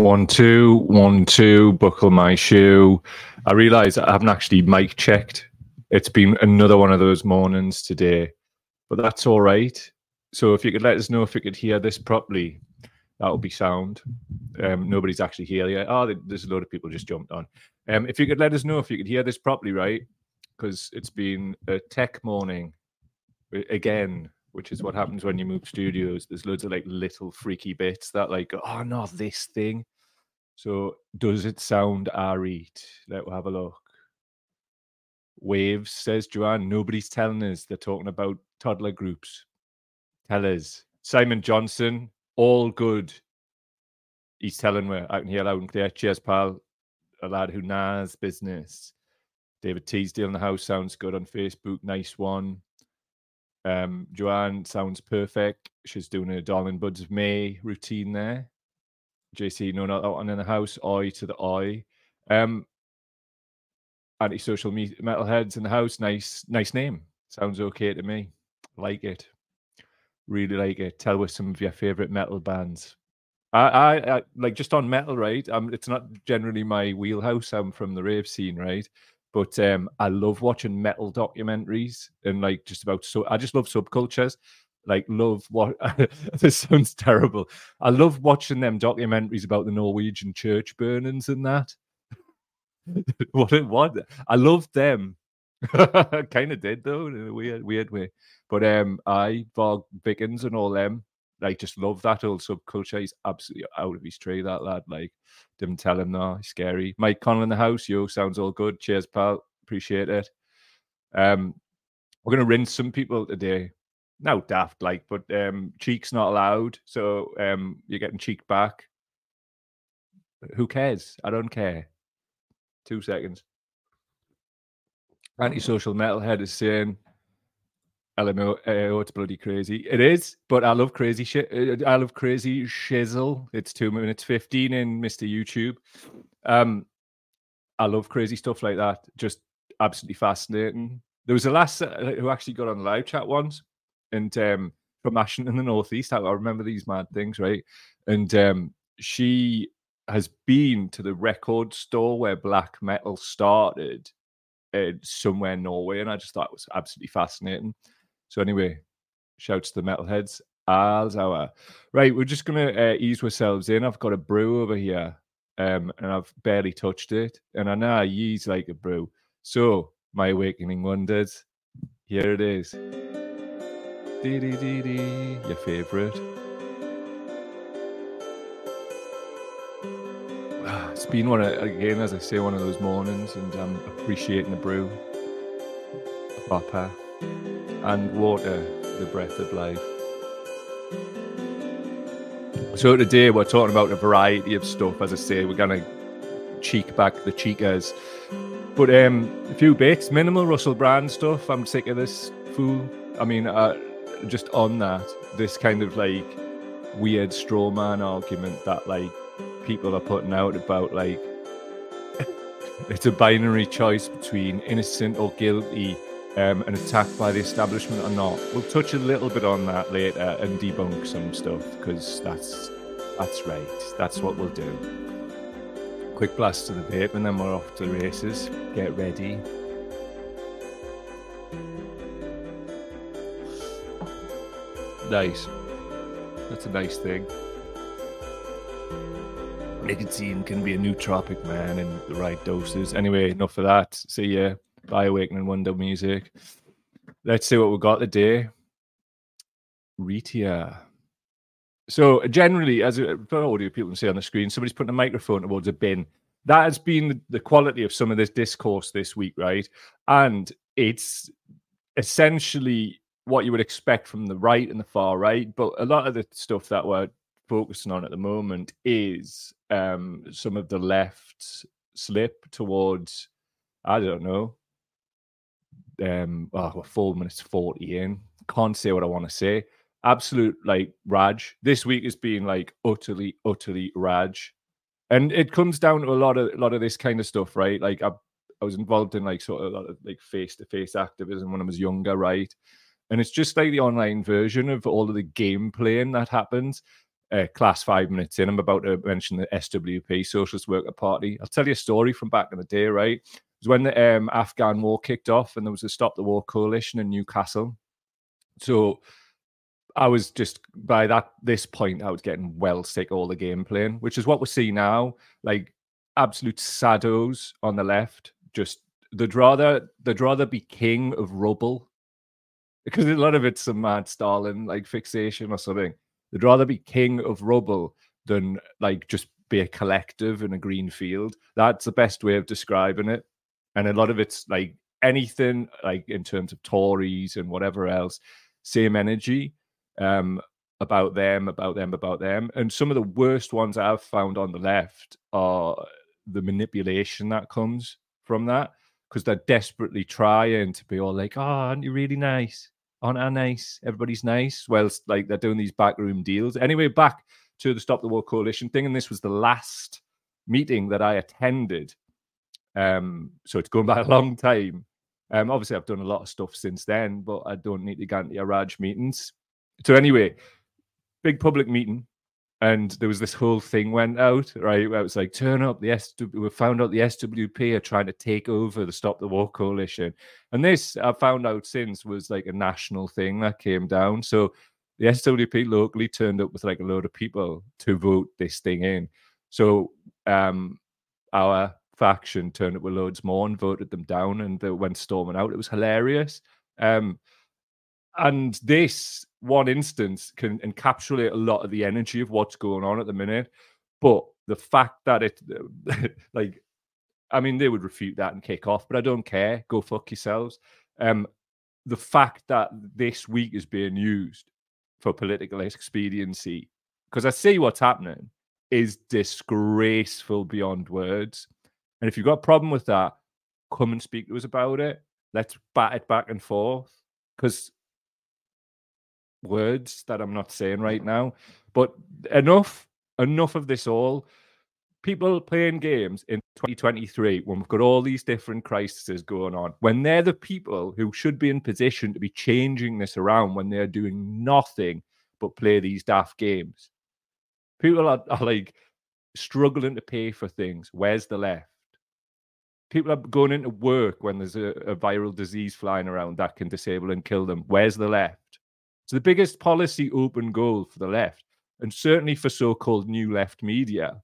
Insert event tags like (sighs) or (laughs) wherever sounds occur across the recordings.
One, two, one, two, buckle my shoe. I realise I haven't actually mic checked. It's been another one of those mornings today, but that's all right. So if you could let us know if you could hear this properly, that would be sound. Um, nobody's actually here yet. Oh, there's a load of people just jumped on. Um, if you could let us know if you could hear this properly, right? Because it's been a tech morning again which is what happens when you move studios. There's loads of like little freaky bits that like, oh no, this thing. So does it sound alright? Let's have a look. Waves says Joanne. Nobody's telling us. They're talking about toddler groups. Tell us. Simon Johnson, all good. He's telling me I can hear loud and clear. Cheers, pal. A lad who knows business. David Teasdale in the house sounds good on Facebook. Nice one. Um, Joanne sounds perfect. She's doing a Darling Buds of May routine there. JC, no, not that one in the house. Oi to the oi. Um, anti-social me- metalheads in the house. Nice, nice name. Sounds okay to me. Like it. Really like it. Tell us some of your favorite metal bands. I, I, I like just on metal, right? Um, it's not generally my wheelhouse. I'm from the rave scene, right? But um, I love watching metal documentaries and like just about so I just love subcultures. Like love what (laughs) this sounds terrible. I love watching them documentaries about the Norwegian church burnings and that. (laughs) what what I love them. (laughs) kind of did though in a weird weird way. But um I Varg Vikernes and all them like just love that old subculture. He's absolutely out of his tree, that lad. Like, didn't tell him that. he's scary. Mike Connell in the house, yo, sounds all good. Cheers, pal. Appreciate it. Um, we're gonna rinse some people today. Now daft, like, but um cheeks not allowed. So um you're getting cheek back. Who cares? I don't care. Two seconds. Antisocial metalhead is saying LMO, oh, it's bloody crazy. It is, but I love crazy shit. I love crazy shizzle. It's two minutes fifteen in Mister YouTube. Um, I love crazy stuff like that. Just absolutely fascinating. There was a last uh, who actually got on the live chat once, and um, from Ashton in the Northeast. I, I remember these mad things, right? And um, she has been to the record store where black metal started, uh, somewhere in Norway, and I just thought it was absolutely fascinating. So anyway, shouts to the metalheads. As our right, we're just gonna uh, ease ourselves in. I've got a brew over here, um, and I've barely touched it, and I know I use like a brew. So my awakening wonders. Here it is. Dee dee dee dee. Your favorite. It's been one of, again, as I say, one of those mornings, and I'm appreciating the brew. Proper and water, the breath of life. So today we're talking about a variety of stuff. As I say, we're gonna cheek back the cheekers, but um, a few bits, minimal Russell Brand stuff. I'm sick of this fool. I mean, uh, just on that, this kind of like weird straw man argument that like people are putting out about like (laughs) it's a binary choice between innocent or guilty um, an attack by the establishment or not. We'll touch a little bit on that later and debunk some stuff because that's that's right. That's what we'll do. Quick blast to the vape and then we're off to the races. Get ready. Nice. That's a nice thing. Nicotine can be a nootropic, man, in the right doses. Anyway, enough of that. See ya by Awakening Wonder Music. Let's see what we got today. Retia. So generally, as a, for audio people can see on the screen, somebody's putting a microphone towards a bin. That has been the quality of some of this discourse this week, right? And it's essentially what you would expect from the right and the far right. But a lot of the stuff that we're focusing on at the moment is um, some of the left slip towards, I don't know, um, oh, four minutes 40 in. Can't say what I want to say. Absolute like Raj. This week has been like utterly, utterly Raj. And it comes down to a lot of a lot of this kind of stuff, right? Like I, I was involved in like sort of a lot of like face-to-face activism when I was younger, right? And it's just like the online version of all of the game playing that happens. uh, class five minutes in. I'm about to mention the SWP, Socialist Worker Party. I'll tell you a story from back in the day, right? Was when the um, Afghan war kicked off and there was a Stop the War coalition in Newcastle. So I was just by that this point, I was getting well sick all the game playing, which is what we see now. Like absolute saddos on the left, just they'd rather they'd rather be king of rubble because a lot of it's some mad Stalin like fixation or something. They'd rather be king of rubble than like just be a collective in a green field. That's the best way of describing it. And a lot of it's like anything like in terms of Tories and whatever else, same energy um, about them, about them, about them. And some of the worst ones I've found on the left are the manipulation that comes from that because they're desperately trying to be all like, "Oh, aren't you really nice? Aren't I nice? Everybody's nice." Well, like they're doing these backroom deals. Anyway, back to the Stop the War Coalition thing, and this was the last meeting that I attended. Um, so it's going (laughs) back a long time. Um, obviously, I've done a lot of stuff since then, but I don't need to go into Raj meetings. So anyway, big public meeting and there was this whole thing went out right where it was like turn up the SW we found out the SWP are trying to take over the Stop the War coalition and this I found out since was like a national thing that came down so the SWP locally turned up with like a load of people to vote this thing in so um our faction turned up with loads more and voted them down and they went storming out it was hilarious um and this one instance can encapsulate a lot of the energy of what's going on at the minute. But the fact that it, (laughs) like, I mean, they would refute that and kick off, but I don't care. Go fuck yourselves. Um, the fact that this week is being used for political expediency, because I see what's happening, is disgraceful beyond words. And if you've got a problem with that, come and speak to us about it. Let's bat it back and forth. Because words that I'm not saying right now. But enough, enough of this all. People playing games in 2023 when we've got all these different crises going on, when they're the people who should be in position to be changing this around when they're doing nothing but play these daft games. People are, are like struggling to pay for things. Where's the left? People are going into work when there's a, a viral disease flying around that can disable and kill them. Where's the left? So the biggest policy open goal for the left, and certainly for so-called new left media,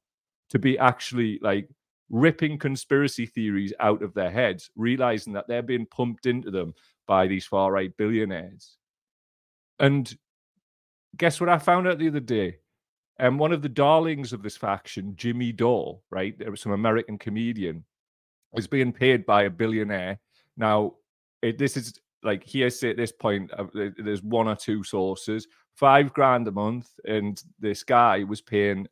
to be actually like ripping conspiracy theories out of their heads, realizing that they're being pumped into them by these far right billionaires. And guess what I found out the other day? And um, one of the darlings of this faction, Jimmy Dore, right, there was some American comedian, is being paid by a billionaire. Now, it, this is like hearsay at this point. Uh, there's one or two sources, five grand a month, and this guy was paying.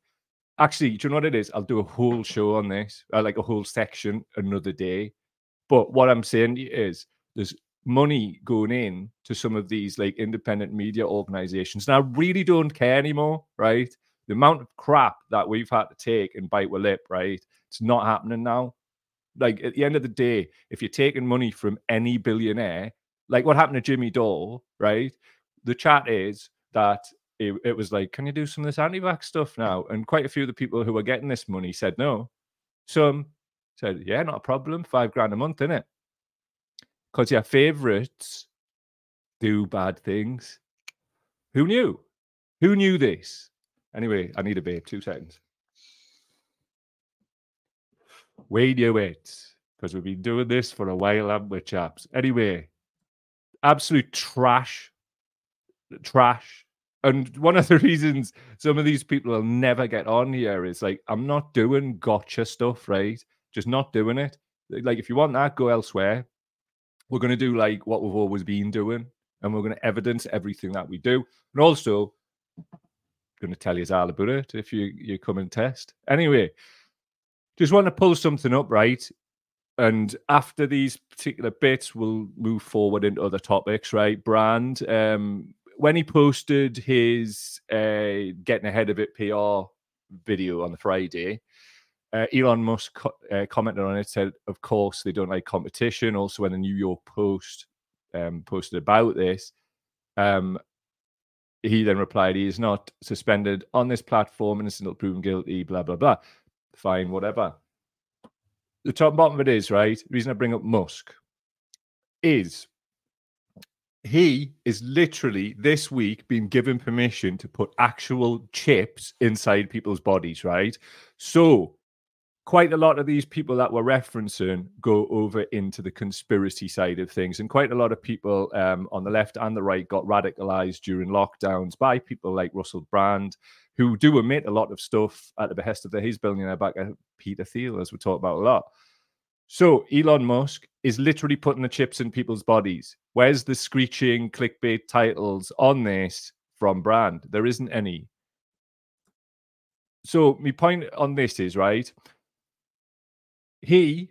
Actually, do you know what it is? I'll do a whole show on this, uh, like a whole section another day. But what I'm saying is, there's money going in to some of these like independent media organizations. And I really don't care anymore, right? The amount of crap that we've had to take and bite with lip, right? It's not happening now. Like at the end of the day, if you're taking money from any billionaire, like what happened to Jimmy Dore, right? The chat is that it, it was like, can you do some of this anti-vax stuff now? And quite a few of the people who were getting this money said no. Some said, yeah, not a problem, five grand a month, in it. Because your favorites do bad things. Who knew? Who knew this? Anyway, I need a babe. Two seconds. Wait, you wait, because we've been doing this for a while, haven't we, chaps? Anyway, absolute trash, trash. And one of the (laughs) reasons some of these people will never get on here is like, I'm not doing gotcha stuff, right? Just not doing it. Like, if you want that, go elsewhere. We're going to do like what we've always been doing, and we're going to evidence everything that we do. And also, going to tell you all about it if you you come and test. Anyway, just want to pull something up, right? and after these particular bits, we'll move forward into other topics, right? Brand, um, when he posted his uh, getting ahead of it PR video on the Friday, uh, Elon Musk co- uh, commented on it, said, "Of course, they don't like competition." Also, when the New York Post um, posted about this, um, he then replied, he is not suspended on this platform, innocent not proven guilty, blah, blah, blah. Fine, whatever. The top bottom of it is, right? The reason I bring up Musk is he is literally this week being given permission to put actual chips inside people's bodies, right? So quite a lot of these people that we're referencing go over into the conspiracy side of things. And quite a lot of people um, on the left and the right got radicalized during lockdowns by people like Russell Brand, who do emit a lot of stuff at the behest of the his billionaire backer, Peter Thiel, as we talk about a lot. So Elon Musk is literally putting the chips in people's bodies. Where's the screeching clickbait titles on this from Brand? There isn't any. So my point on this is right he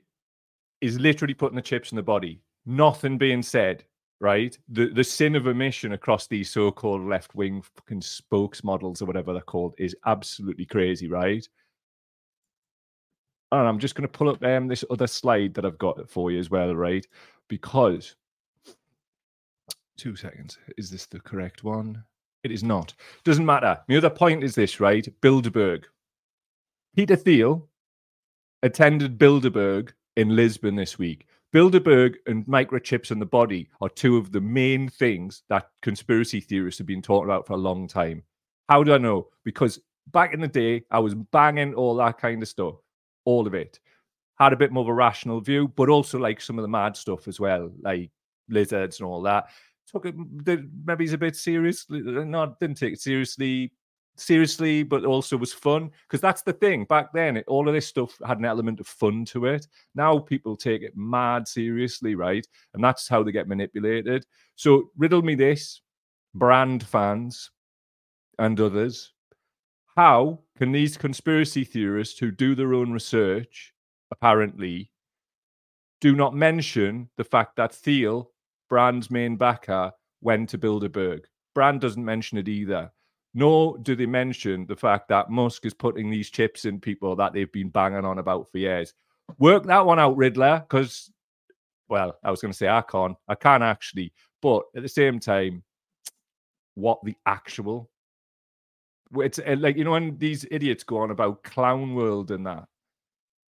is literally putting the chips in the body. Nothing being said, right? The the sin of omission across these so-called left-wing fucking spokesmodels or whatever they're called is absolutely crazy, right? And I'm just going to pull up um, this other slide that I've got for you as well, right? Because two seconds. Is this the correct one? It is not. Doesn't matter. The other point is this, right? Bilderberg. Peter Thiel attended Bilderberg in Lisbon this week. Bilderberg and microchips in the body are two of the main things that conspiracy theorists have been talking about for a long time. How do I know? Because back in the day, I was banging all that kind of stuff, all of it. Had a bit more of a rational view, but also like some of the mad stuff as well, like lizards and all that. Took it maybe he's a bit serious. No, didn't take it seriously seriously, but also was fun. Because that's the thing. Back then, it, all of this stuff had an element of fun to it. Now people take it mad seriously, right? And that's how they get manipulated. So riddle me this, brand fans and others. How can these conspiracy theorists who do their own research, apparently, do not mention the fact that Thiel, Brand's main backer, went to Bilderberg? Brand doesn't mention it either nor do they mention the fact that Musk is putting these chips in people that they've been banging on about for years. Work that one out, Riddler, because, well, I was going to say I can't. I can't actually. But at the same time, what the actual. It's uh, like, you know, when these idiots go on about clown world and that,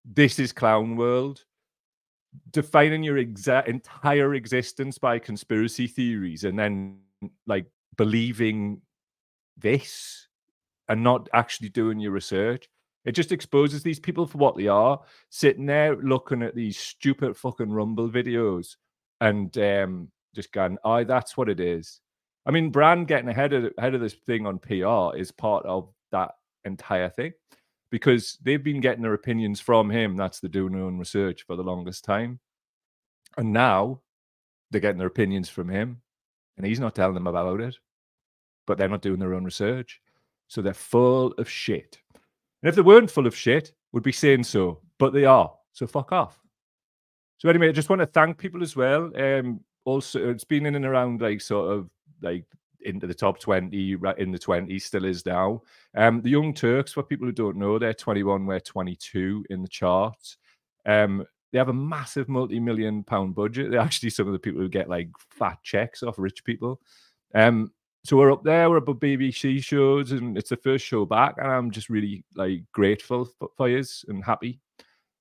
this is clown world. Defining your exa- entire existence by conspiracy theories and then like believing this and not actually doing your research. It just exposes these people for what they are, sitting there looking at these stupid fucking Rumble videos and um, just going, "Oh, that's what it is." I mean, Brand getting ahead of ahead of this thing on PR is part of that entire thing because they've been getting their opinions from him. That's the doing own research for the longest time, and now they're getting their opinions from him, and he's not telling them about it but they're not doing their own research. So they're full of shit. And if they weren't full of shit, would be saying so, but they are. So fuck off. So anyway, I just want to thank people as well. Um, also, it's been in and around like sort of like into the top 20, right in the 20s, still is now. Um, the Young Turks, for people who don't know, they're 21, we're 22 in the charts. Um, they have a massive multi-million pound budget. They're actually some of the people who get like fat checks off rich people. Um, so we're up there, we're above BBC shows, and it's the first show back, and I'm just really like grateful for, you and happy.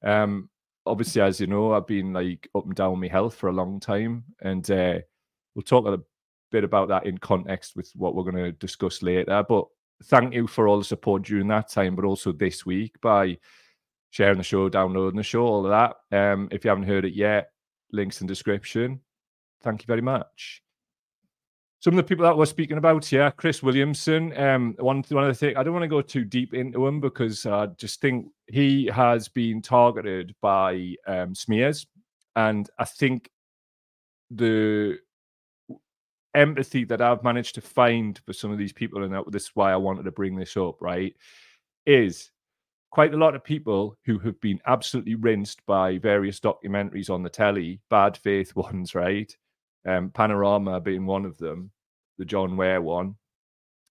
Um, obviously, as you know, I've been like up and down my health for a long time, and uh, we'll talk a bit about that in context with what we're going to discuss later. But thank you for all the support during that time, but also this week by sharing the show, downloading the show, all of that. Um, if you haven't heard it yet, links in description. Thank you very much some of the people that we're speaking about here, Chris Williamson. Um, one one of the things I don't want to go too deep into him because I just think he has been targeted by um, smears, and I think the empathy that I've managed to find for some of these people, and this is why I wanted to bring this up, right, is quite a lot of people who have been absolutely rinsed by various documentaries on the telly, bad faith (laughs) ones, right? Um, Panorama being one of them, the John Ware one,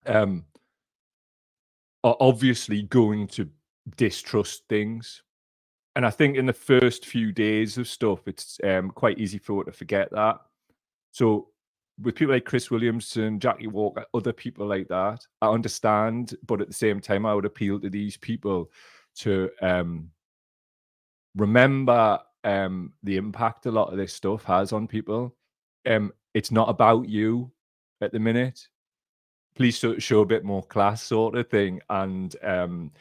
um, are obviously going to distrust things. And I think in the first few days of stuff, it's um, quite easy for it to forget that. So with people like Chris Williamson, Jackie Walker, other people like that, I understand, but at the same time, I would appeal to these people to um, remember um, the impact a lot of this stuff has on people. Um, it's not about you at the minute. Please show, a bit more class, sort of thing, and um,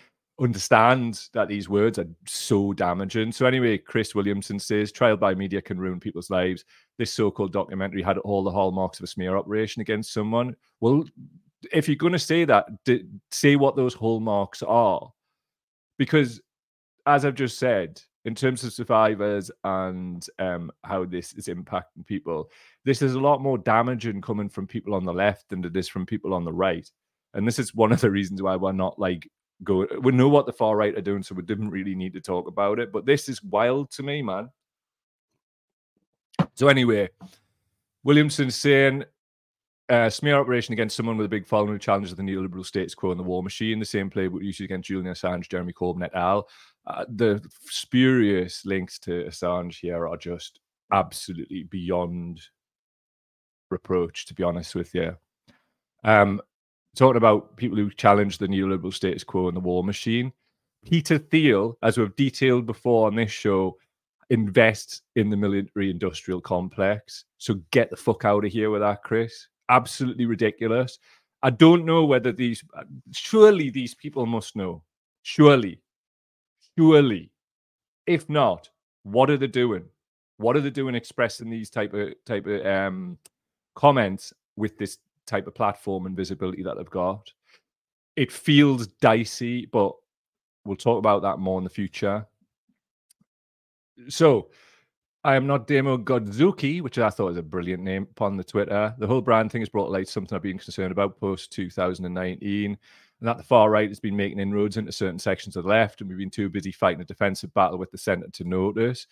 understand that these words are so damaging. So anyway, Chris Williamson says trial by media can ruin people's lives. This so-called documentary had all the hallmarks of a smear operation against someone. Well, if you're going to say that, say what those hallmarks are, because as I've just said, in terms of survivors and um, how this is impacting people, this is a lot more damaging coming from people on the left than it is from people on the right. And this is one of the reasons why we're not like go. We know what the far right are doing, so we didn't really need to talk about it. But this is wild to me, man. So anyway, Williamson saying uh, smear operation against someone with a big following who challenges the neoliberal status quo and the war machine. The same playbook used against Julian Assange, Jeremy Corbyn et al. Uh, the spurious links to Assange here are just absolutely beyond reproach, to be honest with you. Um, talking about people who challenge the neoliberal status quo and the war machine. Peter Thiel, as we've detailed before on this show, invests in the military industrial complex. So get the fuck out of here with that, Chris. Absolutely ridiculous. I don't know whether these, surely these people must know. Surely. Surely. If not, what are they doing? What are they doing expressing these type of type of um, comments with this type of platform and visibility that they've got. It feels dicey, but we'll talk about that more in the future. So, I am not Demo Godzuki, which I thought was a brilliant name upon the Twitter. The whole brand thing has brought light something I've been concerned about post 2019, and that the far right has been making inroads into certain sections of the left, and we've been too busy fighting a defensive battle with the centre to notice.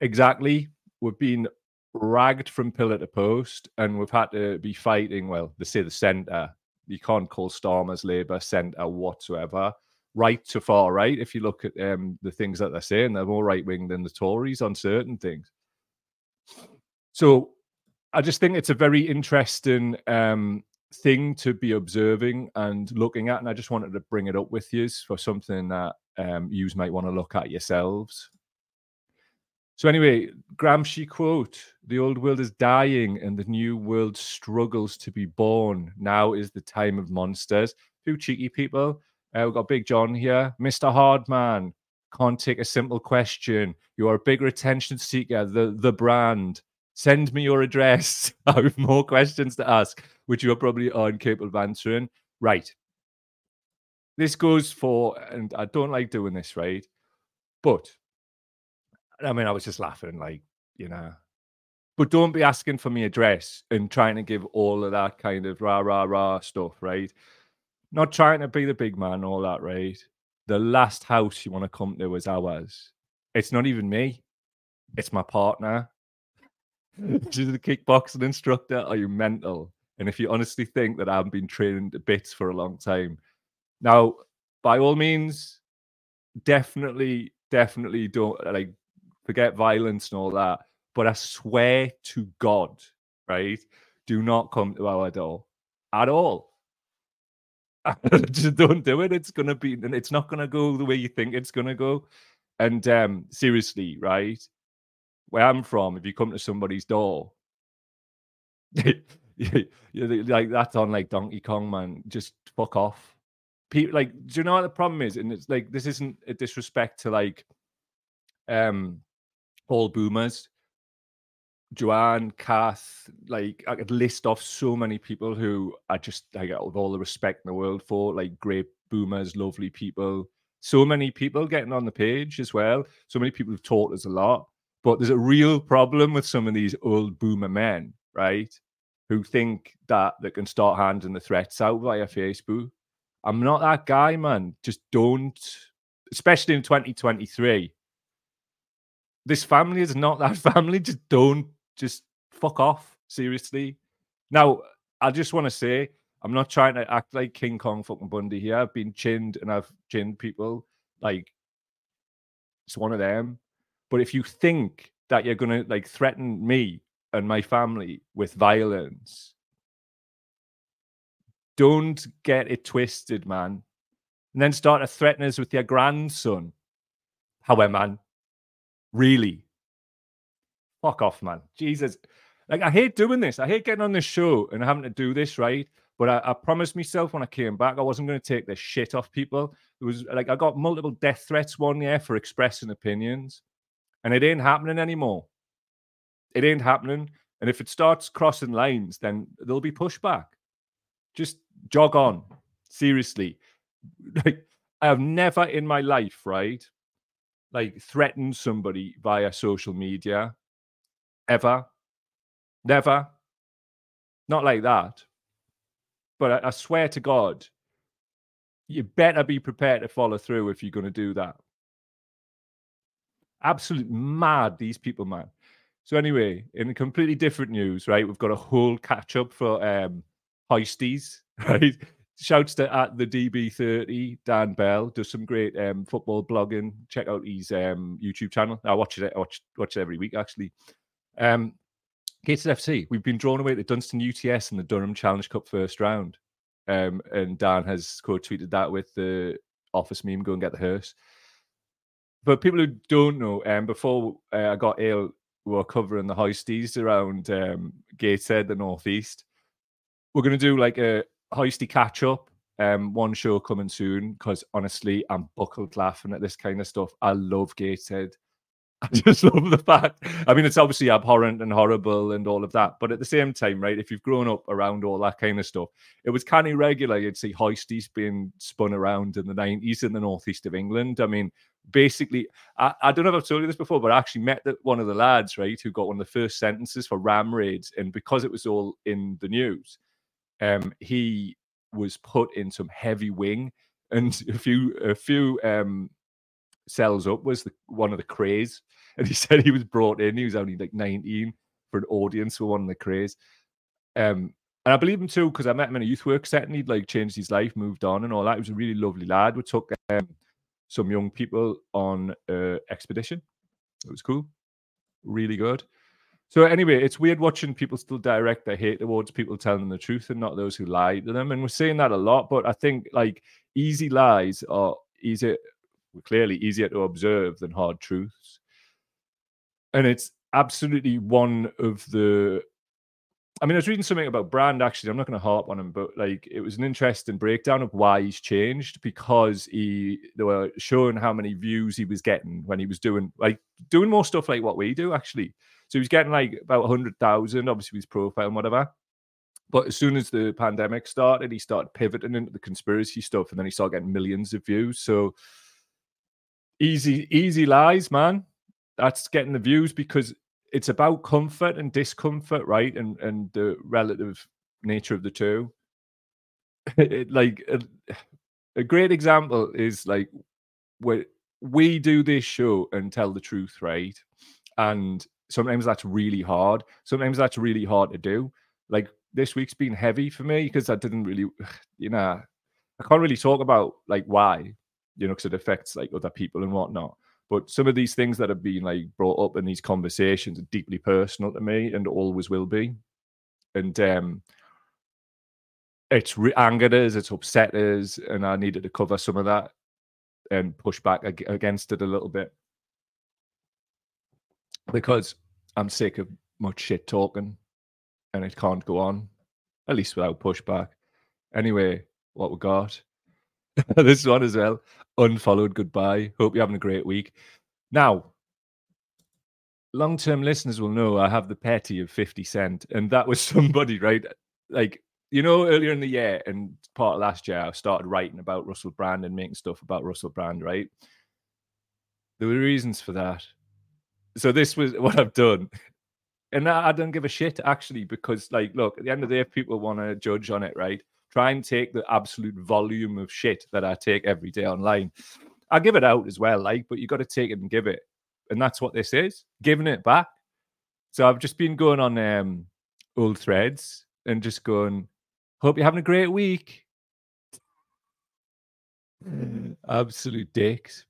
Exactly. We've been ragged from pillar to post, and we've had to be fighting. Well, they say the centre. You can't call Starmer's Labour centre whatsoever. Right to far right, if you look at um, the things that they're saying, they're more right wing than the Tories on certain things. So I just think it's a very interesting um, thing to be observing and looking at. And I just wanted to bring it up with you for something that um, you might want to look at yourselves. So anyway, Gramsci quote: "The old world is dying, and the new world struggles to be born. Now is the time of monsters." Two cheeky people. Uh, we've got Big John here, Mister Hardman. Can't take a simple question. You are a bigger attention seeker. The the brand. Send me your address. (laughs) I have more questions to ask, which you are probably incapable of answering. Right. This goes for, and I don't like doing this, right? But I mean, I was just laughing, like, you know. But don't be asking for my address and trying to give all of that kind of rah, rah, rah stuff, right? Not trying to be the big man, all that, right? The last house you want to come to is ours. It's not even me, it's my partner. (laughs) She's a kickboxing instructor. Are you mental? And if you honestly think that I've been training to bits for a long time, now, by all means, definitely, definitely don't like forget violence and all that. But I swear to God, right? Do not come to our door at all. (laughs) Just don't do it. It's gonna be, and it's not gonna go the way you think it's gonna go. And um, seriously, right? Where I'm from, if you come to somebody's door, (laughs) like that's on like Donkey Kong, man. Just fuck off. People like, do you know what the problem is? And it's like this isn't a disrespect to like um all boomers. Joanne, Kath, like I could list off so many people who I just I get all the respect in the world for, like great boomers, lovely people. So many people getting on the page as well. So many people have taught us a lot. But there's a real problem with some of these old boomer men, right? Who think that they can start handing the threats out via Facebook. I'm not that guy, man. Just don't, especially in 2023 this family is not that (laughs) family. Just don't, just fuck off. Seriously. Now, I just want to say, I'm not trying to act like King Kong fucking Bundy here. I've been chinned and I've chinned people. Like, it's one of them. But if you think that you're going to like threaten me and my family with violence, don't get it twisted, man. And then start to threaten us with your grandson. However, man, really, fuck off, man. Jesus. Like, I hate doing this. I hate getting on this show and having to do this, right? But I, I promised myself when I came back, I wasn't going to take this shit off people. It was like I got multiple death threats one year for expressing opinions, and it ain't happening anymore. It ain't happening. And if it starts crossing lines, then there'll be pushback. Just jog on. Seriously. (laughs) Like, I have never in my life, right? Like threatened somebody via social media. Ever. Never. Not like that. But I, I swear to God, you better be prepared to follow through if you're going to do that. Absolute mad, these people, man. So anyway, in completely different news, right? We've got a whole catch up for um hoisties, (laughs) right? Shouts to at the DB30, Dan Bell does some great um football blogging. Check out his um YouTube channel. I watch it. I watch watch it every week actually. Um, Gateshead FC. We've been drawn away to Dunston UTS in the Durham Challenge Cup first round. Um, and Dan has quote tweeted that with the office meme, go and get the hearse. But people who don't know, um, before uh, I got ill, we were covering the hoisties around um, Gateshead, the northeast. We're going to do like a hoisty catch up. Um, one show coming soon because honestly, I'm buckled laughing at this kind of stuff. I love Gateshead. (laughs) I just love the fact. I mean, it's obviously abhorrent and horrible and all of that, but at the same time, right? If you've grown up around all that kind of stuff, it was kind of regular. You'd see hoisties being spun around in the nineties in the northeast of England. I mean, basically, I, I don't know if I've told you this before, but I actually met the, one of the lads, right, who got one of the first sentences for ram raids, and because it was all in the news, um, he was put in some heavy wing, and (laughs) a few a few um cells up was the, one of the Krays. (laughs) And he said he was brought in, he was only like 19 for an audience for one of the Krays. Um, and I believe him too, because I met him in a youth work setting. He'd like changed his life, moved on, and all that. He was a really lovely lad. We took um, some young people on expedition. It was cool, really good. So anyway, it's weird watching people still direct their hate towards people telling them the truth and not those who lie to them. And we're saying that a lot, but I think like easy lies are easier clearly easier to observe than hard truths. And it's absolutely one of the. I mean, I was reading something about Brand actually. I'm not going to harp on him, but like it was an interesting breakdown of why he's changed because he they were showing how many views he was getting when he was doing like doing more stuff like what we do actually. So he was getting like about hundred thousand, obviously with his profile and whatever. But as soon as the pandemic started, he started pivoting into the conspiracy stuff, and then he started getting millions of views. So easy easy lies man. That's getting the views because it's about comfort and discomfort right and and the relative nature of the two. (laughs) Like a, a, great example is like where we do this show and tell the truth right? And sometimes that's really hard. Sometimes that's really hard to do. Like this week's been heavy for me because i didn't really (sighs) you know i can't really talk about like why you know, because it affects like other people and whatnot. But some of these things that have been like brought up in these conversations are deeply personal to me and always will be. And um it's re- angered us, it's upset us, and I needed to cover some of that and push back ag- against it a little bit because I'm sick of much shit talking and it can't go on, at least without pushback. Anyway, what we got (laughs) this one as well. Unfollowed goodbye. Hope you're having a great week. Now, long term listeners will know I have the petty of 50 Cent, and that was (laughs) somebody, right? Like, you know, earlier in the year and part of last year, I started writing about Russell Brand and making stuff about Russell Brand, right? There were reasons for that. So, this was (laughs) what I've done. And I don't give a shit actually, because, like, look, at the end of the day, if people want to judge on it, right? Try and take the absolute volume of shit that I take every day online. I give it out as well, like, but you got to take it and give it. And that's what this is giving it back. So I've just been going on um, old threads and just going, hope you're having a great week. Absolute dicks.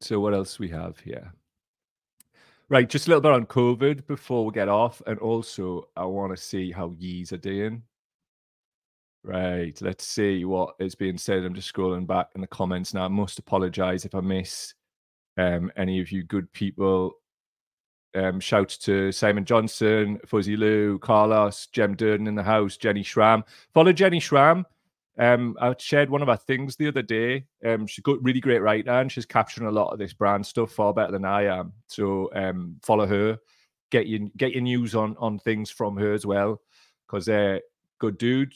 So what else we have here? Right, just a little bit on COVID before we get off, and also I want to see how yees are doing. Right, let's see what is being said. I'm just scrolling back in the comments now. I must apologize if I miss um, any of you good people. Um, shouts to Simon Johnson, Fuzzy Lou, Carlos, Jem Durden in the house, Jenny Schram. Follow Jenny Schramm. Um, I shared one of our things the other day. Um, she's got really great writer and she's capturing a lot of this brand stuff far better than I am. So um, follow her. Get your get your news on on things from her as well, because uh, good dude,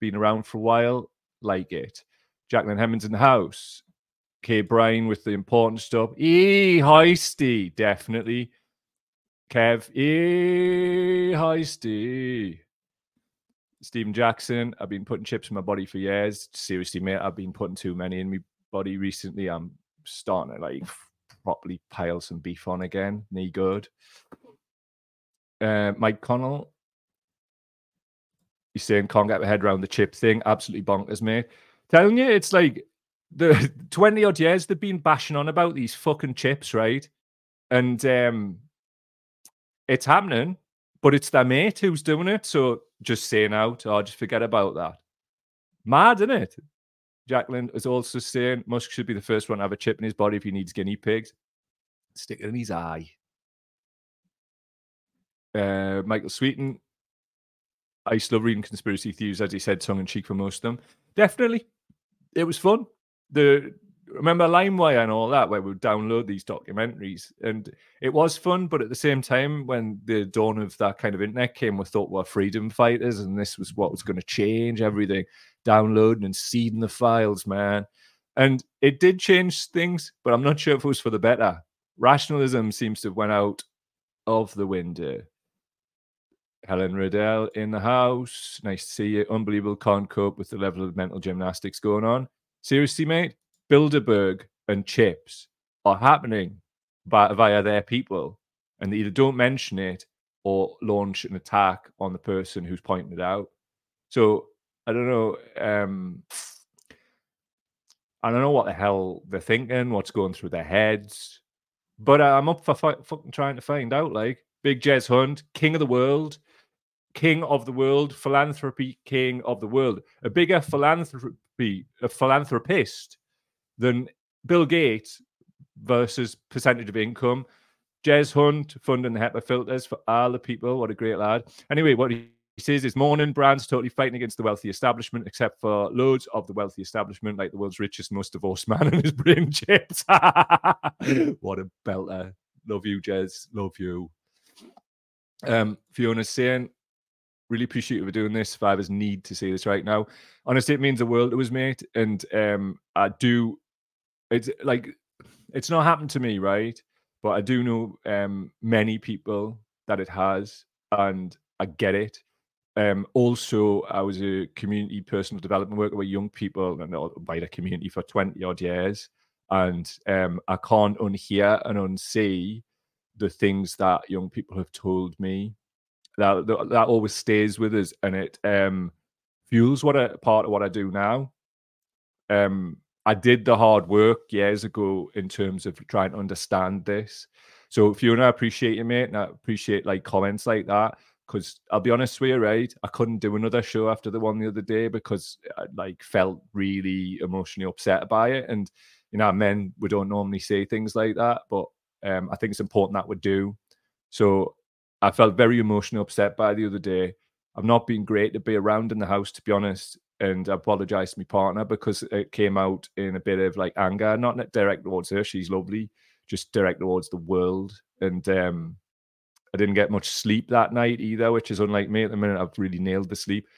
been around for a while, like it. Jacqueline Hemmings in the house. Kay Bryan with the important stuff. E Heisty, definitely. Kev, E Heisty. Stephen Jackson, I've been putting chips in my body for years. Seriously, mate, I've been putting too many in my body recently. I'm starting to like properly pile some beef on again. Knee good. Uh, Mike Connell, he's saying can't get my head around the chip thing. Absolutely bonkers, mate. Telling you, it's like the (laughs) 20 odd years they've been bashing on about these fucking chips, right? And um it's happening, but it's their mate who's doing it. So just saying out, or oh, just forget about that. Mad, isn't it? Jacqueline is also saying Musk should be the first one to have a chip in his body if he needs guinea pigs. Stick it in his eye. Uh, Michael Sweeten. I used to love reading conspiracy theories, as he said, tongue in cheek for most of them. Definitely. It was fun. The remember LimeWire and all that, where we would download these documentaries, and it was fun. But at the same time, when the dawn of that kind of internet came, we thought we're freedom fighters, and this was what was going to change everything. Downloading and seeding the files, man, and it did change things, but I'm not sure if it was for the better. Rationalism seems to have went out of the window. Helen Riddell in the house. Nice to see you. Unbelievable. Can't cope with the level of mental gymnastics going on. Seriously, mate, Bilderberg and chips are happening by, via their people, and they either don't mention it or launch an attack on the person who's pointing it out. So I don't know. Um, I don't know what the hell they're thinking, what's going through their heads, but I'm up for fi- fucking trying to find out. Like Big Jez Hunt, king of the world, king of the world, philanthropy king of the world, a bigger philanthropy, a philanthropist than Bill Gates versus percentage of income. Jez Hunt funding the HEPA filters for all the people. What a great lad. Anyway, what he says is morning brands totally fighting against the wealthy establishment, except for loads of the wealthy establishment, like the world's richest, most divorced (laughs) man and his brain chips. (laughs) what a belter. Love you, Jez. Love you. Um, Fiona's saying, really appreciate you for doing this. Fivers need to say this right now. Honestly, it means the world to us, mate. And um, I do it's like it's not happened to me, right? But I do know um, many people that it has, and I get it. Um, also, I was a community personal development worker with young people and the community for 20 odd years. And um, I can't unhear and unsee the things that young people have told me. That, that, that always stays with us and it um, fuels what a part of what I do now. Um, I did the hard work years ago in terms of trying to understand this. So Fiona, I appreciate you, mate, and I appreciate like comments like that. Because I'll be honest with you, right? I couldn't do another show after the one the other day because I like felt really emotionally upset by it. And you know, men we don't normally say things like that, but um, I think it's important that we do. So I felt very emotionally upset by the other day. I've not been great to be around in the house, to be honest and apologized to my partner because it came out in a bit of like anger, not direct towards her. She's lovely, just direct towards the world. And um, I didn't get much sleep that night either, which is unlike me at the minute. I've really nailed the sleep.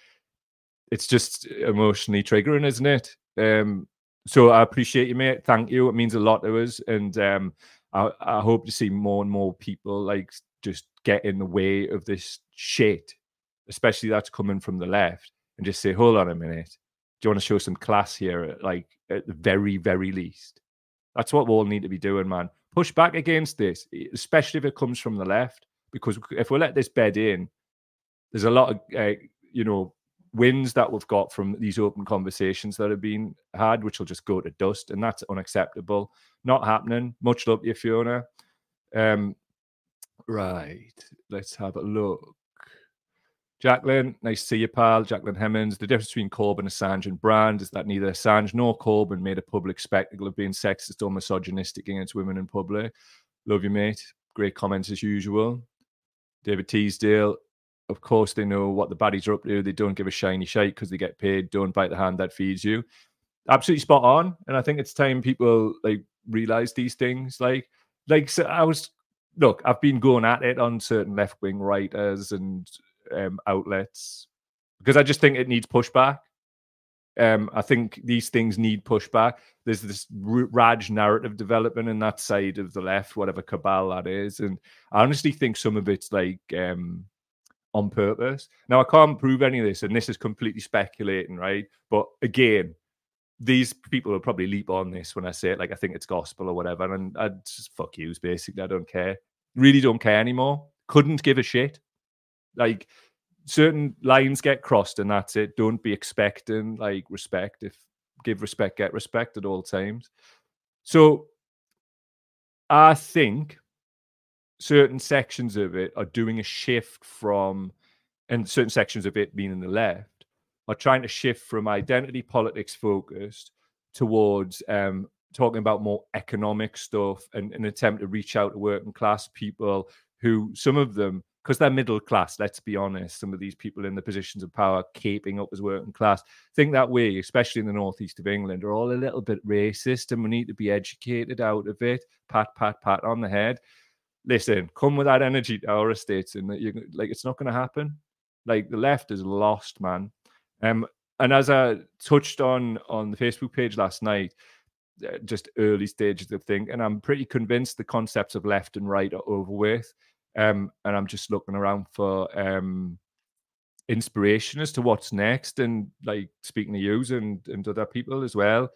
It's just emotionally triggering, isn't it? Um, so I appreciate you, mate. Thank you. It means a lot to us, and um, I, I hope to see more and more people like just get in the way of this shit, especially that's coming from the left and just say, hold on a minute. Do you want to show some class here? Like at the very, very least. That's what we all need to be doing, man. Push back against this, especially if it comes from the left. Because if we let this bed in, there's a lot of, uh, you know, wins that we've got from these open conversations that have been had, which will just go to dust. And that's unacceptable. Not happening. Much love to you, Fiona. Um, Right. Let's have a look. Jacqueline, nice to see you, pal. Jacqueline Hemmings. The difference between Corbyn, Assange, and Brand is that neither Assange nor Corbyn made a public spectacle of being sexist or misogynistic against women in public. Love you, mate. Great comments as usual. David Teasdale. Of course, they know what the baddies are up to. They don't give a shiny shite because they get paid. Don't bite the hand that feeds you. Absolutely spot on. And I think it's time people like realize these things. Like, like so I was look, I've been going at it on certain left wing writers and um, outlets because I just think it needs pushback. Um, I think these things need pushback. There's this Raj narrative development in that side of the left, whatever cabal that is, and I honestly think some of it's like um, on purpose. Now I can't prove any of this, and this is completely speculating, right? But again, these people will probably leap on this when I say it, like I think it's gospel or whatever, and I just fuck yous basically. I don't care, really don't care anymore. Couldn't give a shit. Like certain lines get crossed and that's it. Don't be expecting like respect. If give respect, get respect at all times. So I think certain sections of it are doing a shift from, and certain sections of it, being in the left, are trying to shift from identity politics focused towards um, talking about more economic stuff and an attempt to reach out to working class people who some of them because they're middle class, let's be honest, some of these people in the positions of power keeping up as working class think that we, especially in the northeast of England, are all a little bit racist and we need to be educated out of it. Pat, pat, pat on the head. Listen, come with that energy to our estates, and you like it's not going to happen. Like the left is lost, man. Um, and as I touched on on the Facebook page last night, uh, just early stages of thing, and I'm pretty convinced the concepts of left and right are over with. Um, and I'm just looking around for um, inspiration as to what's next and like speaking to you and, and other people as well.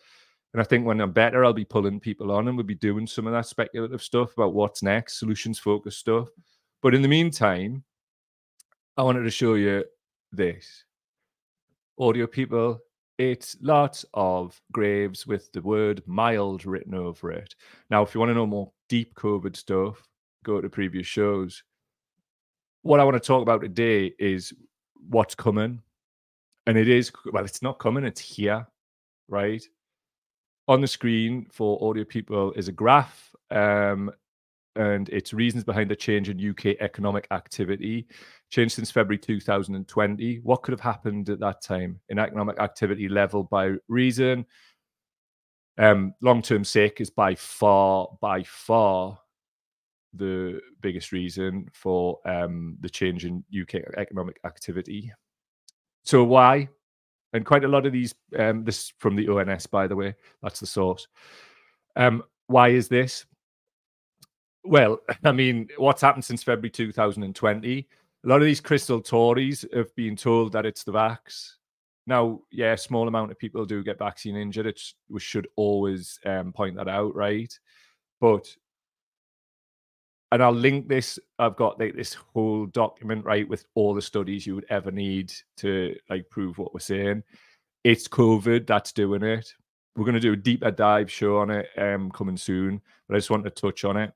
And I think when I'm better, I'll be pulling people on and we'll be doing some of that speculative stuff about what's next, solutions focused stuff. But in the meantime, I wanted to show you this. Audio people, it's lots of graves with the word mild written over it. Now, if you want to know more deep COVID stuff, go to previous shows. What I want to talk about today is what's coming. And it is, well, it's not coming, it's here, right? On the screen for audio people is a graph, um, and its reasons behind the change in UK economic activity. Changed since February 2020. What could have happened at that time in economic activity level by reason? Um, long term sick is by far, by far the biggest reason for um, the change in UK economic activity. So why? And quite a lot of these, um, this is from the ONS, by the way, that's the source. Um, why is this? Well, (laughs) I mean, what's happened since February 2020? A lot of these crystal Tories have been told that it's the vax. Now, yeah, small amount of people do get vaccine injured. It's, we should always um, point that out, right? But and I'll link this. I've got like this whole document right with all the studies you would ever need to like prove what we're saying. It's COVID that's doing it. We're going to do a deeper dive show on it um, coming soon, but I just want to touch on it.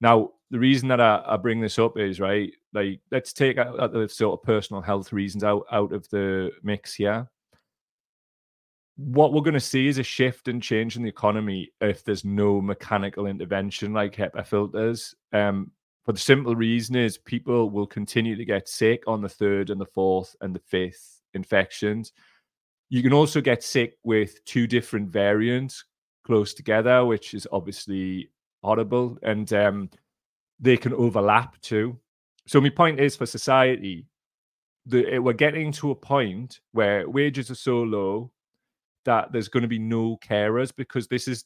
Now, the reason that I, I bring this up is right, like let's take out the sort of personal health reasons out out of the mix here what we're going to see is a shift and change in the economy if there's no mechanical intervention like HEPA filters. Um, for the simple reason is people will continue to get sick on the third and the fourth and the fifth infections. You can also get sick with two different variants close together, which is obviously horrible, and um, they can overlap too. So my point is for society, the, we're getting to a point where wages are so low that there's going to be no carers because this is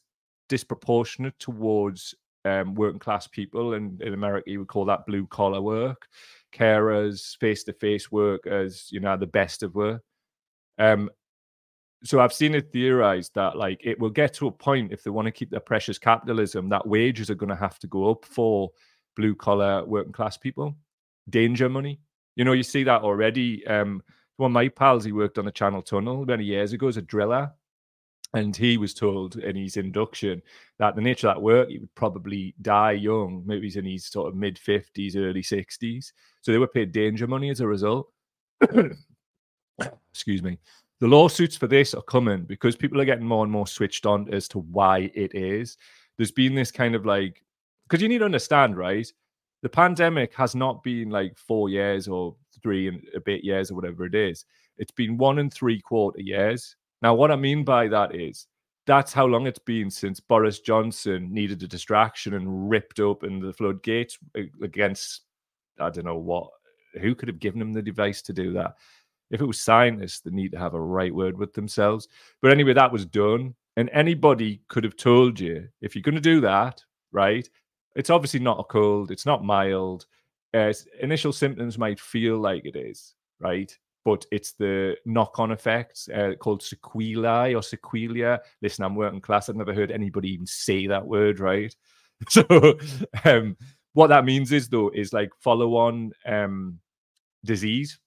disproportionate towards um, working class people. And in America, you would call that blue collar work. Carers, face to face work as, you know, the best of work. Um, so I've seen it theorized that like it will get to a point if they want to keep their precious capitalism that wages are going to have to go up for blue collar working class people. Danger money. You know, you see that already. Um, one of my pals, he worked on the Channel Tunnel many years ago as a driller. And he was told in his induction that the nature of that work, he would probably die young. Maybe he's in his sort of mid 50s, early 60s. So they were paid danger money as a result. (coughs) Excuse me. The lawsuits for this are coming because people are getting more and more switched on as to why it is. There's been this kind of like, because you need to understand, right? The pandemic has not been like four years or three and a bit years or whatever it is. It's been one and three quarter years now, what I mean by that is that's how long it's been since Boris Johnson needed a distraction and ripped open the floodgates against, I don't know what, who could have given him the device to do that? If it was scientists, they need to have a right word with themselves. But anyway, that was done. And anybody could have told you if you're going to do that, right? It's obviously not a cold, it's not mild. Uh, initial symptoms might feel like it is, right? but it's the knock-on effects uh, called sequelae or sequelia. Listen, I'm working class. I've never heard anybody even say that word, right? (laughs) So, um, what that means is though is like follow-on um, disease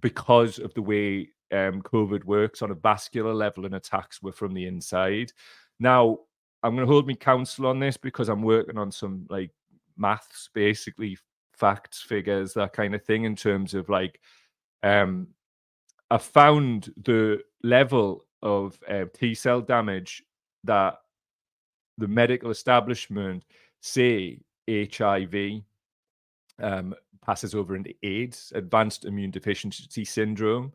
because of the way um, COVID works on a vascular level and attacks were from the inside. Now, I'm going to hold me counsel on this because I'm working on some like maths, basically facts, figures, that kind of thing in terms of like um, I found the level of uh, T cell damage that the medical establishment say HIV um, passes over into AIDS, advanced immune deficiency syndrome.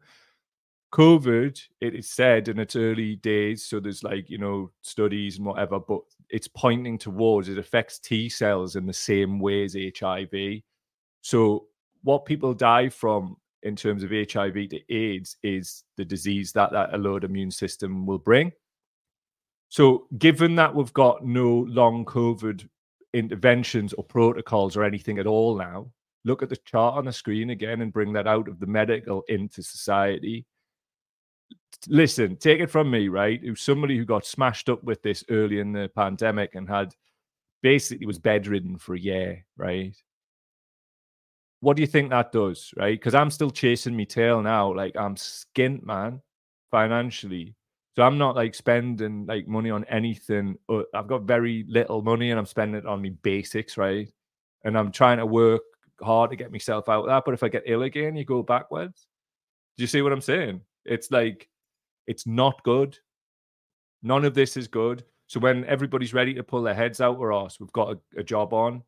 COVID, it is said in its early days, so there's like, you know, studies and whatever, but it's pointing towards it affects T cells in the same way as HIV. So, what people die from in terms of HIV to AIDS is the disease that that alert immune system will bring. So, given that we've got no long COVID interventions or protocols or anything at all now, look at the chart on the screen again and bring that out of the medical into society. Listen, take it from me, right? Who's somebody who got smashed up with this early in the pandemic and had basically was bedridden for a year, right? What do you think that does, right? Because I'm still chasing my tail now. Like I'm skint, man, financially. So I'm not like spending like money on anything. Uh, I've got very little money and I'm spending it on me basics, right? And I'm trying to work hard to get myself out of that. But if I get ill again, you go backwards. Do you see what I'm saying? It's like it's not good. None of this is good. So when everybody's ready to pull their heads out or us, we've got a, a job on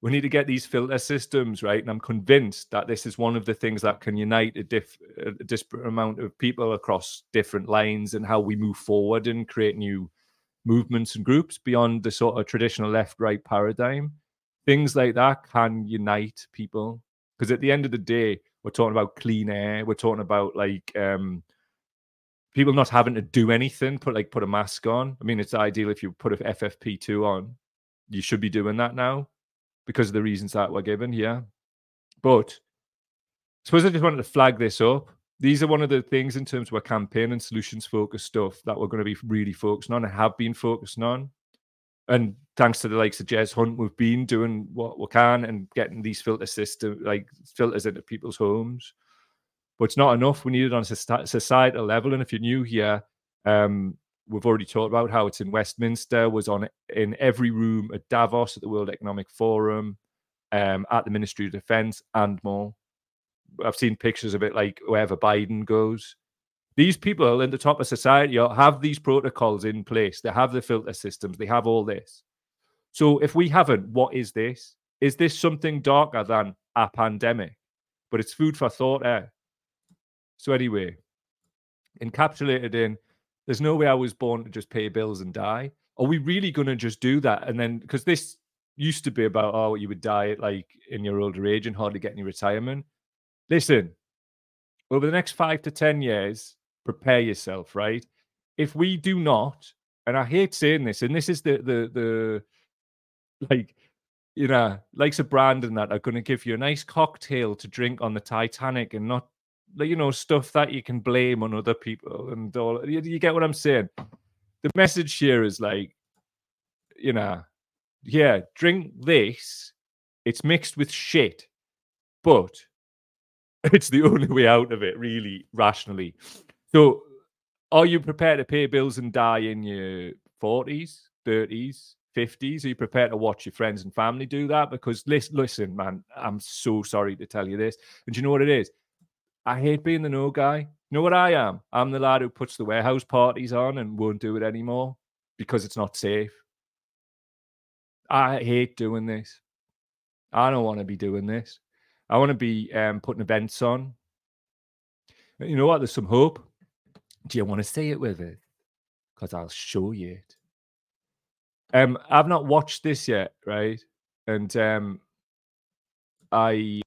we need to get these filter systems right? And i'm convinced that this is one of the things that can unite a, diff, a disparate amount of people across different lines and how we move forward and create new movements and groups beyond the sort of traditional left right paradigm. Things like that can unite people. Because at the end of the day we're talking about clean air we're talking about like um people not having to do anything put like put a mask on. I mean it's ideal if you put a ffp2 on. You should be doing that now because of the reasons that were given here. But I suppose I just wanted to flag this up. These are one of the things in terms of our campaign and solutions focused stuff that we're going to be really focusing on and have been focusing on. And thanks to the likes of Jez Hunt, we've been doing what we can and getting these filter system like filters into people's homes. But it's not enough. We need it on a societal level. And if you're new here, um, we've already talked about how it's in Westminster, was on in every room at Davos, at the World Economic Forum, um, at the Ministry of Defense, and more. I've seen pictures of it like wherever Biden goes. These people in the top of society have these protocols in place. They have the filter systems. They have all this. So if we haven't, what is this? Is this something darker than a pandemic? But it's food for thought. Eh? So anyway, encapsulated in there's no way I was born to just pay bills and die. Are we really going to just do that? And then, because this used to be about, oh, you would die like in your older age and hardly get any retirement. Listen, over the next five to 10 years, prepare yourself, right? If we do not, and I hate saying this, and this is the, the, the, like, you know, likes of Brandon that are going to give you a nice cocktail to drink on the Titanic and not you know stuff that you can blame on other people and all you, you get what i'm saying the message here is like you know yeah drink this it's mixed with shit but (laughs) it's the only way out of it really rationally so are you prepared to pay bills and die in your 40s, 30s, 50s? Are you prepared to watch your friends and family do that? Because listen, listen, man, I'm so sorry to tell you this. And you know what it is? I hate being the no guy. You know what I am? I'm the lad who puts the warehouse parties on and won't do it anymore because it's not safe. I hate doing this. I don't want to be doing this. I want to be um, putting events on. You know what? There's some hope. Do you want to see it with it? Because I'll show you it. Um, I've not watched this yet, right? And um, I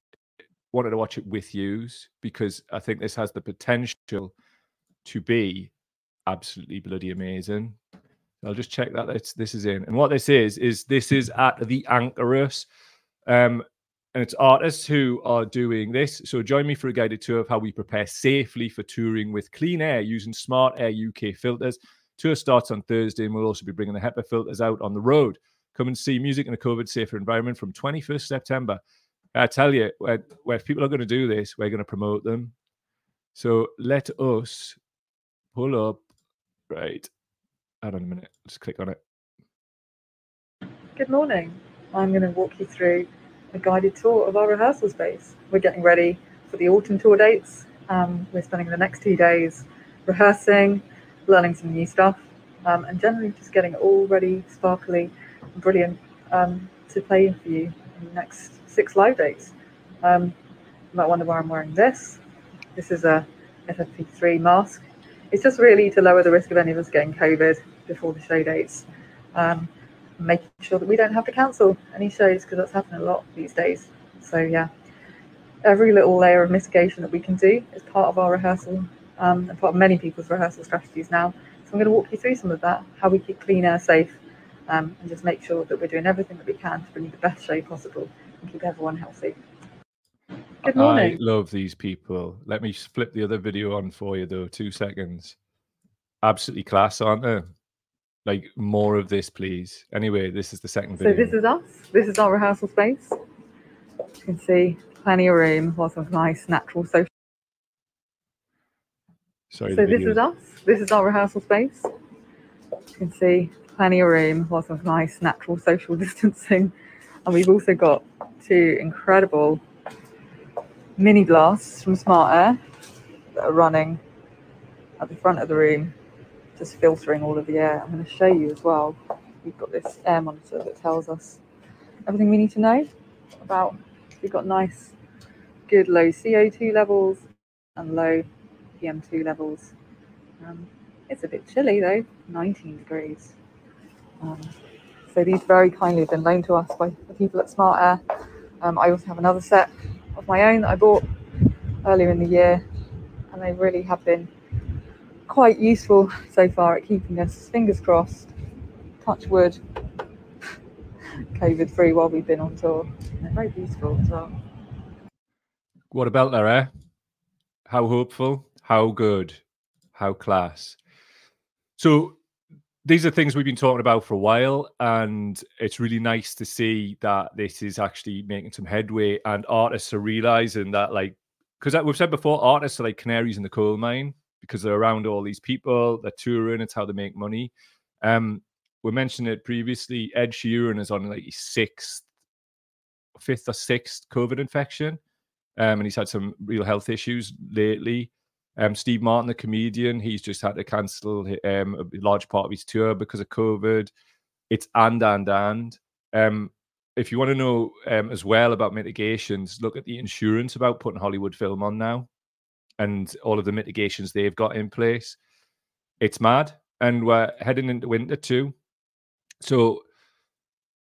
wanted to watch it with yous because I think this has the potential to be absolutely bloody amazing. I'll just check that this, is in. And what this is, is this is at the Anchoress. Um, and it's artists who are doing this. So join me for a guided tour of how we prepare safely for touring with clean air using Smart Air UK filters. Tour starts on Thursday, and we'll also be bringing the HEPA filters out on the road. Come and see music in a COVID safer environment from 21st September. I tell you, where, where people are going to do this, we're going to promote them. So let us pull up, right? Hold on a minute. Just click on it. Good morning. I'm going to walk you through a guided tour of our rehearsal space. We're getting ready for the autumn tour dates. Um, we're spending the next two days rehearsing, learning some new stuff, um, and generally just getting all ready, sparkly, brilliant um, to play for you in the next six live dates. Um, you might wonder why I'm wearing this. This is a FFP3 mask. It's just really to lower the risk of any of us getting COVID before the show dates, um, making sure that we don't have to cancel any shows because that's happening a lot these days. So yeah, every little layer of mitigation that we can do is part of our rehearsal um, and part of many people's rehearsal strategies now. So I'm going to walk you through some of that, how we keep clean air safe, um, and just make sure that we're doing everything that we can to bring you the best show possible and keep everyone healthy. Good morning. I love these people. Let me flip the other video on for you though. Two seconds. Absolutely class, aren't they? like more of this, please. Anyway, this is the second video. So this is us. This is our rehearsal space. You can see plenty of room, lots of nice natural social. Sorry. So this is us. This is our rehearsal space. You can see plenty of room, lots of nice natural social (laughs) distancing, and we've also got two incredible mini blasts from Smart Air that are running at the front of the room just filtering all of the air. I'm going to show you as well. We've got this air monitor that tells us everything we need to know about. We've got nice, good low CO2 levels and low PM2 levels. Um, it's a bit chilly though, 19 degrees. Um, so these very kindly have been loaned to us by the people at Smart Air. Um, I also have another set of my own that I bought earlier in the year, and they really have been quite useful so far at keeping us, fingers crossed, touch wood, (laughs) COVID free while we've been on tour. They're very beautiful as well. What about there, eh? How hopeful, how good, how class. So these are things we've been talking about for a while, and it's really nice to see that this is actually making some headway, and artists are realizing that, like, because we've said before, artists are like canaries in the coal mine because they're around all these people, they're touring, it's how they make money. Um, we mentioned it previously. Ed Sheeran is on like his sixth, fifth or sixth COVID infection, um, and he's had some real health issues lately. Um, Steve Martin, the comedian, he's just had to cancel um, a large part of his tour because of COVID. It's and and and. Um, if you want to know um, as well about mitigations, look at the insurance about putting Hollywood film on now and all of the mitigations they've got in place. It's mad. And we're heading into winter too. So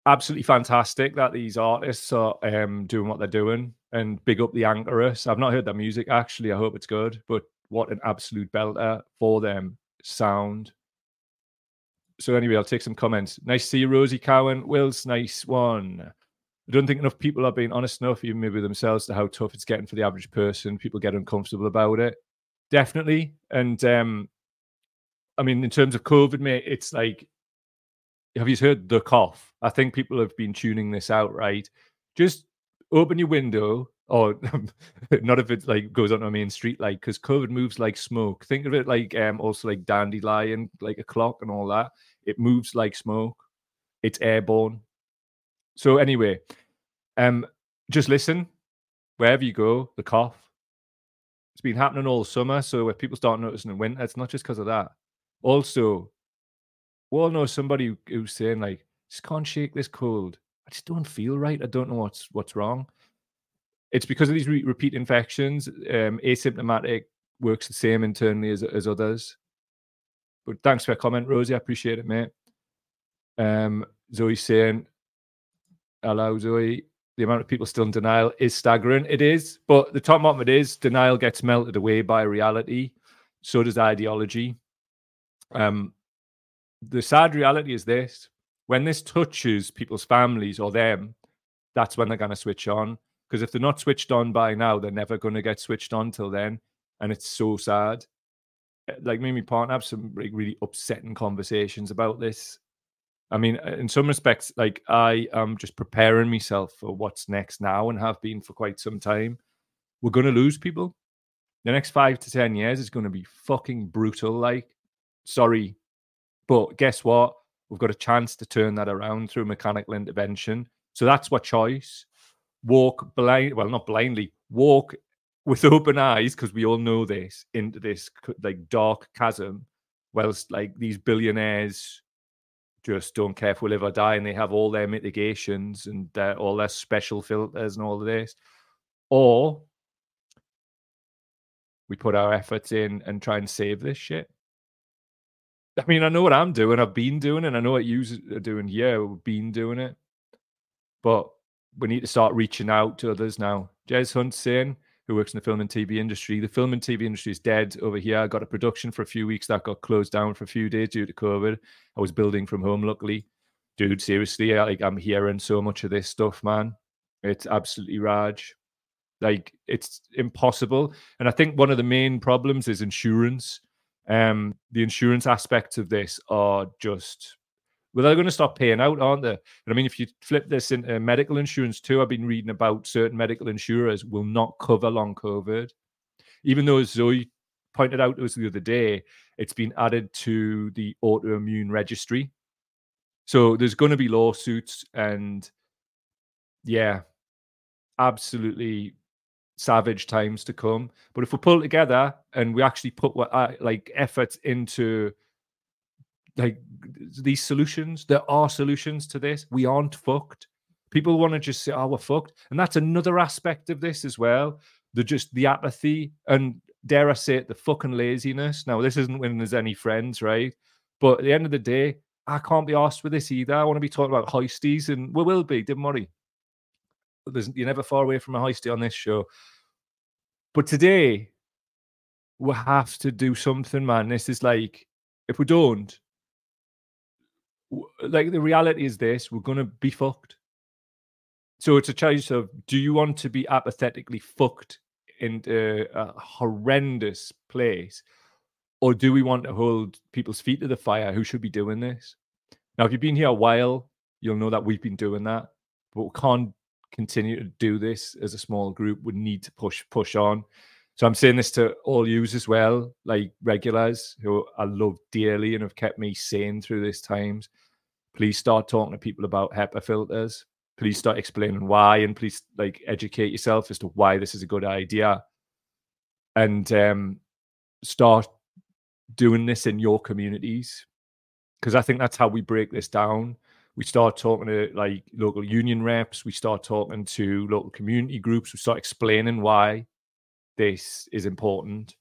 absolutely fantastic that these artists are um, doing what they're doing and big up the Anchoress. I've not heard that music actually. I hope it's good, but what an absolute belter for them sound. So anyway, I'll take some comments. Nice to see you, Rosie Cowan. Will's nice one. I don't think enough people are being honest enough, even maybe themselves, to how tough it's getting for the average person. People get uncomfortable about it. Definitely. And um, I mean, in terms of COVID, mate, it's like, have you heard the cough? I think people have been tuning this out, right? Just open your window, or (laughs) not if it like goes on a main street like because COVID moves like smoke. Think of it like um also like dandelion, like a clock and all that. It moves like smoke. It's airborne. So anyway, um, just listen wherever you go. The cough. It's been happening all summer. So if people start noticing in winter, it's not just because of that. Also, we all know somebody who's saying like, "Just can't shake this cold. I just don't feel right. I don't know what's what's wrong." It's because of these re- repeat infections. Um, asymptomatic works the same internally as as others. But thanks for your comment, Rosie. I appreciate it, mate. Um, Zoe saying, "Hello, Zoe." The amount of people still in denial is staggering. It is, but the top bottom it is denial gets melted away by reality. So does ideology. Um, the sad reality is this: when this touches people's families or them, that's when they're going to switch on. Because if they're not switched on by now, they're never going to get switched on till then, and it's so sad. Eh, like me and my partner have some like really upsetting conversations about this. I mean, uh, in some respects, like I am just preparing myself for what's next now and have been for quite some time. We're going to lose people. The next five to 10 years is going to be fucking brutal. Like, sorry. But guess what? We've got a chance to turn that around through mechanical intervention. So that's what choice. Walk blind, well, not blindly, walk with (laughs) open eyes, because we all know this, into this like dark chasm, whilst like these billionaires just don't care if we live or die and they have all their mitigations and uh, all their special filters and all of this. Or we put our efforts in and try and save this shit. I mean, I know what I'm doing. I've been doing it. I know what you are doing Yeah, We've been doing it. But we need to start reaching out to others now. Jez Hunt saying, who works in the film and TV industry, the film and TV industry is dead over here. I got a production for a few weeks that got closed down for a few days due to COVID. I was building from home, luckily. Dude, seriously, like I'm hearing so much of this stuff, man. It's absolutely rage. Like it's impossible. And I think one of the main problems is insurance. Um, the insurance aspects of this are just well, they're going to stop paying out, aren't they? And I mean, if you flip this into medical insurance too, I've been reading about certain medical insurers will not cover long COVID, even though as Zoe pointed out to us the other day, it's been added to the autoimmune registry. So there's going to be lawsuits, and yeah, absolutely savage times to come. But if we pull together and we actually put what like efforts into like these solutions, there are solutions to this. We aren't fucked. People want to just say, "Oh, we're fucked," and that's another aspect of this as well. The just the apathy and dare I say it, the fucking laziness. Now, this isn't when there's any friends, right? But at the end of the day, I can't be asked with this either. I want to be talking about hoisties, and we will be. Don't worry. There's, you're never far away from a hoisty on this show. But today, we have to do something, man. This is like, if we don't, like the reality is this: we're gonna be fucked. So it's a choice of: do you want to be apathetically fucked into a uh, horrendous place, or do we want to hold people's feet to the fire? Who should be doing this? Now, if you've been here a while, you'll know that we've been doing that, but we can't continue to do this as a small group. We need to push push on. So I'm saying this to all yous as well, like regulars who I love dearly and have kept me sane through these times. Please start talking to people about HEPA filters. Please start explaining why, and please like educate yourself as to why this is a good idea, and um, start doing this in your communities. Because I think that's how we break this down. We start talking to like local union reps. We start talking to local community groups. We start explaining why this is important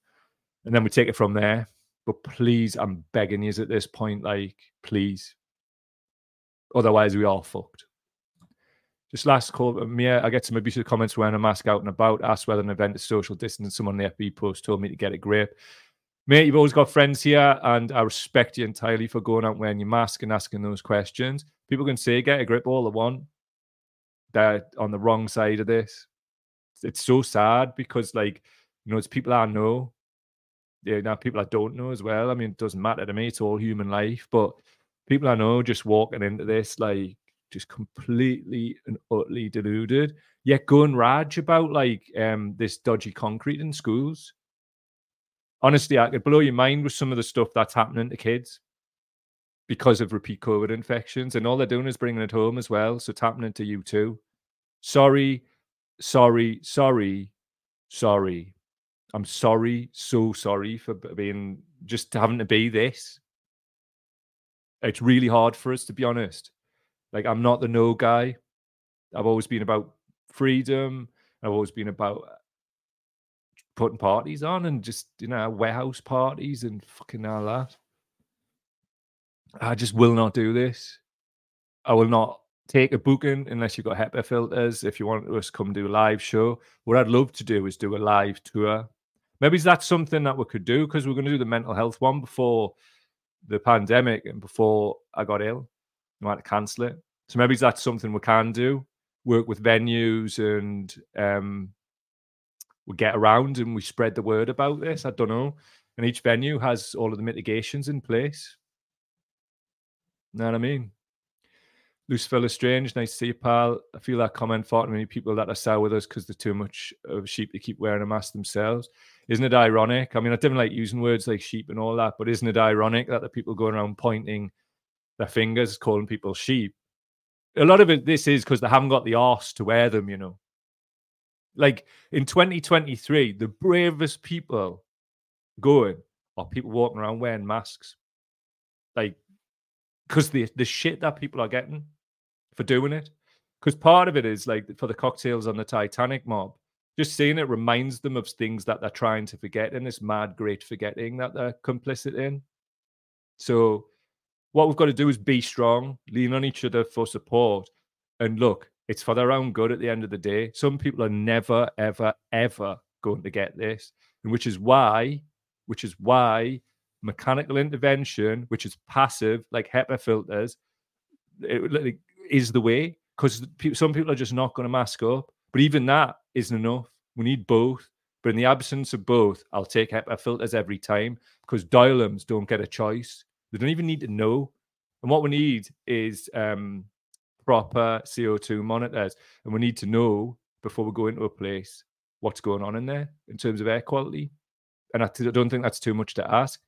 and then we take it from there but please i'm begging you at this point like please otherwise we are fucked just last call uh, Mia, I get some abusive comments wearing a mask out and about. Asked whether an event is social distance. Someone in the FB post told me to get a grip. Mate, you've always got friends here, and I respect you entirely for going out wearing your mask and asking those questions. People can say get a grip all they want. They're on the wrong side of this. It's so sad because, like, you know, it's people I know. Yeah, now people I don't know as well. I mean, it doesn't matter to me. It's all human life. But people I know just walking into this, like, just completely and utterly deluded. Yet going rage about like um this dodgy concrete in schools. Honestly, I could blow your mind with some of the stuff that's happening to kids because of repeat COVID infections, and all they're doing is bringing it home as well. So it's happening to you too. Sorry, sorry, sorry, sorry. I'm sorry, so sorry for being just having to be this. It's really hard for us, to be honest. Like, I'm not the no guy. I've always been about freedom. I've always been about uh, putting parties on and just, you know, warehouse parties and fucking all that. I just will not do this. I will not take a booking unless you've got HEPA filters. If you want us to come do a live show, what I'd love to do is do a live tour. Maybe that's something that we could do because we're going to do the mental health one before the pandemic and before I got ill. I to cancel it. So maybe that's something we can do. Work with venues and um, we get around and we spread the word about this. I don't know. And each venue has all of the mitigations in place. Know what I mean? Lucifer Strange, nice to see you, pal. I feel that comment far too many people that are sour with us because they're too much of sheep to keep wearing a mask themselves. Isn't it ironic? I mean, I didn't like using words like sheep and all that, but isn't it ironic that the people going around pointing their fingers, calling people sheep? A lot of it, this is because they haven't got the arse to wear them, you know. Like in 2023, the bravest people going are people walking around wearing masks. Like, because the, the shit that people are getting for doing it. Because part of it is like for the cocktails on the Titanic mob, just seeing it reminds them of things that they're trying to forget in this mad, great forgetting that they're complicit in. So, what we've got to do is be strong, lean on each other for support. And look, it's for their own good at the end of the day. Some people are never, ever, ever going to get this. And which is why, which is why mechanical intervention, which is passive, like HEPA filters, it, is the way. Because some people are just not going to mask up. But even that isn't enough. We need both. But in the absence of both, I'll take HEPA filters every time because dialums don't get a choice. They don't even need to know. And what we need is um, proper CO2 monitors. And we need to know before we go into a place what's going on in there in terms of air quality. And I don't think that's too much to ask.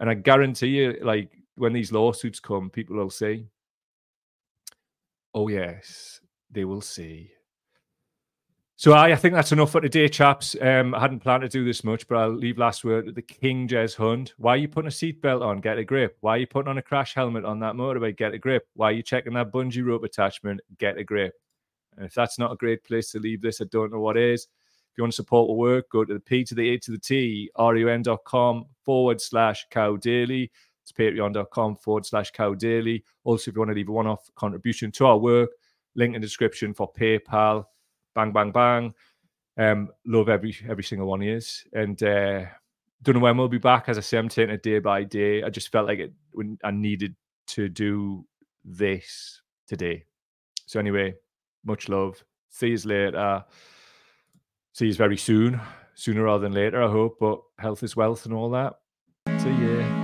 And I guarantee you, like when these lawsuits come, people will say, oh, yes, they will see so I, I think that's enough for today, chaps. Um, I hadn't planned to do this much, but I'll leave last word with the King Jez Hunt. Why are you putting a seatbelt on? Get a grip. Why are you putting on a crash helmet on that motorbike? Get a grip. Why are you checking that bungee rope attachment? Get a grip. And if that's not a great place to leave this, I don't know what is. If you want to support the work, go to the P to the A to the T, run.com forward slash cow daily. It's patreon.com forward slash cow daily. Also, if you want to leave a one off contribution to our work, link in the description for PayPal bang, bang, bang. Um, love every every single one of yours, and uh, don't know when we'll be back. As I say, I'm taking it day by day. I just felt like it when I needed to do this today. So anyway, much love. See you later. See you very soon, sooner rather than later. I hope. But health is wealth and all that. See you.